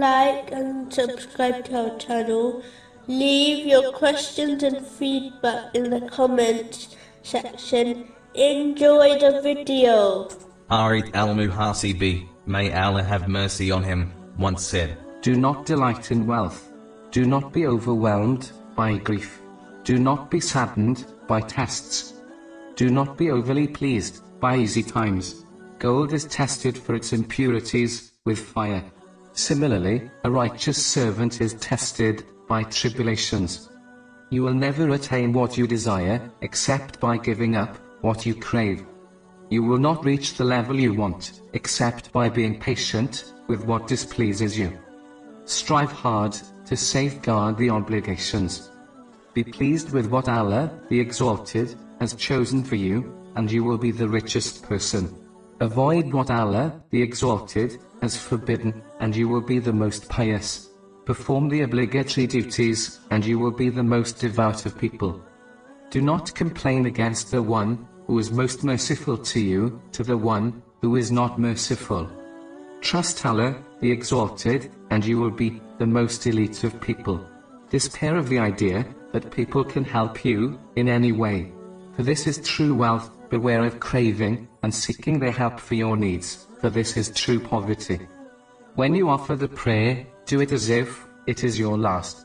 like and subscribe to our channel. Leave your questions and feedback in the comments section. Enjoy the video. Harith al Muhasibi, may Allah have mercy on him, once said, Do not delight in wealth. Do not be overwhelmed by grief. Do not be saddened by tests. Do not be overly pleased by easy times. Gold is tested for its impurities with fire. Similarly, a righteous servant is tested by tribulations. You will never attain what you desire, except by giving up what you crave. You will not reach the level you want, except by being patient with what displeases you. Strive hard to safeguard the obligations. Be pleased with what Allah, the Exalted, has chosen for you, and you will be the richest person. Avoid what Allah, the Exalted, has forbidden, and you will be the most pious. Perform the obligatory duties, and you will be the most devout of people. Do not complain against the one who is most merciful to you, to the one who is not merciful. Trust Allah, the Exalted, and you will be the most elite of people. Despair of the idea that people can help you in any way. For this is true wealth, beware of craving and seeking their help for your needs, for this is true poverty. When you offer the prayer, do it as if it is your last.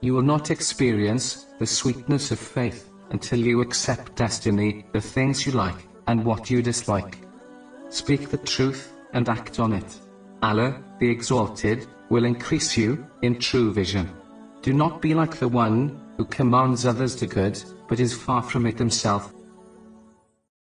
You will not experience the sweetness of faith until you accept destiny, the things you like, and what you dislike. Speak the truth, and act on it. Allah, the Exalted, will increase you in true vision. Do not be like the one who commands others to good, but is far from it himself.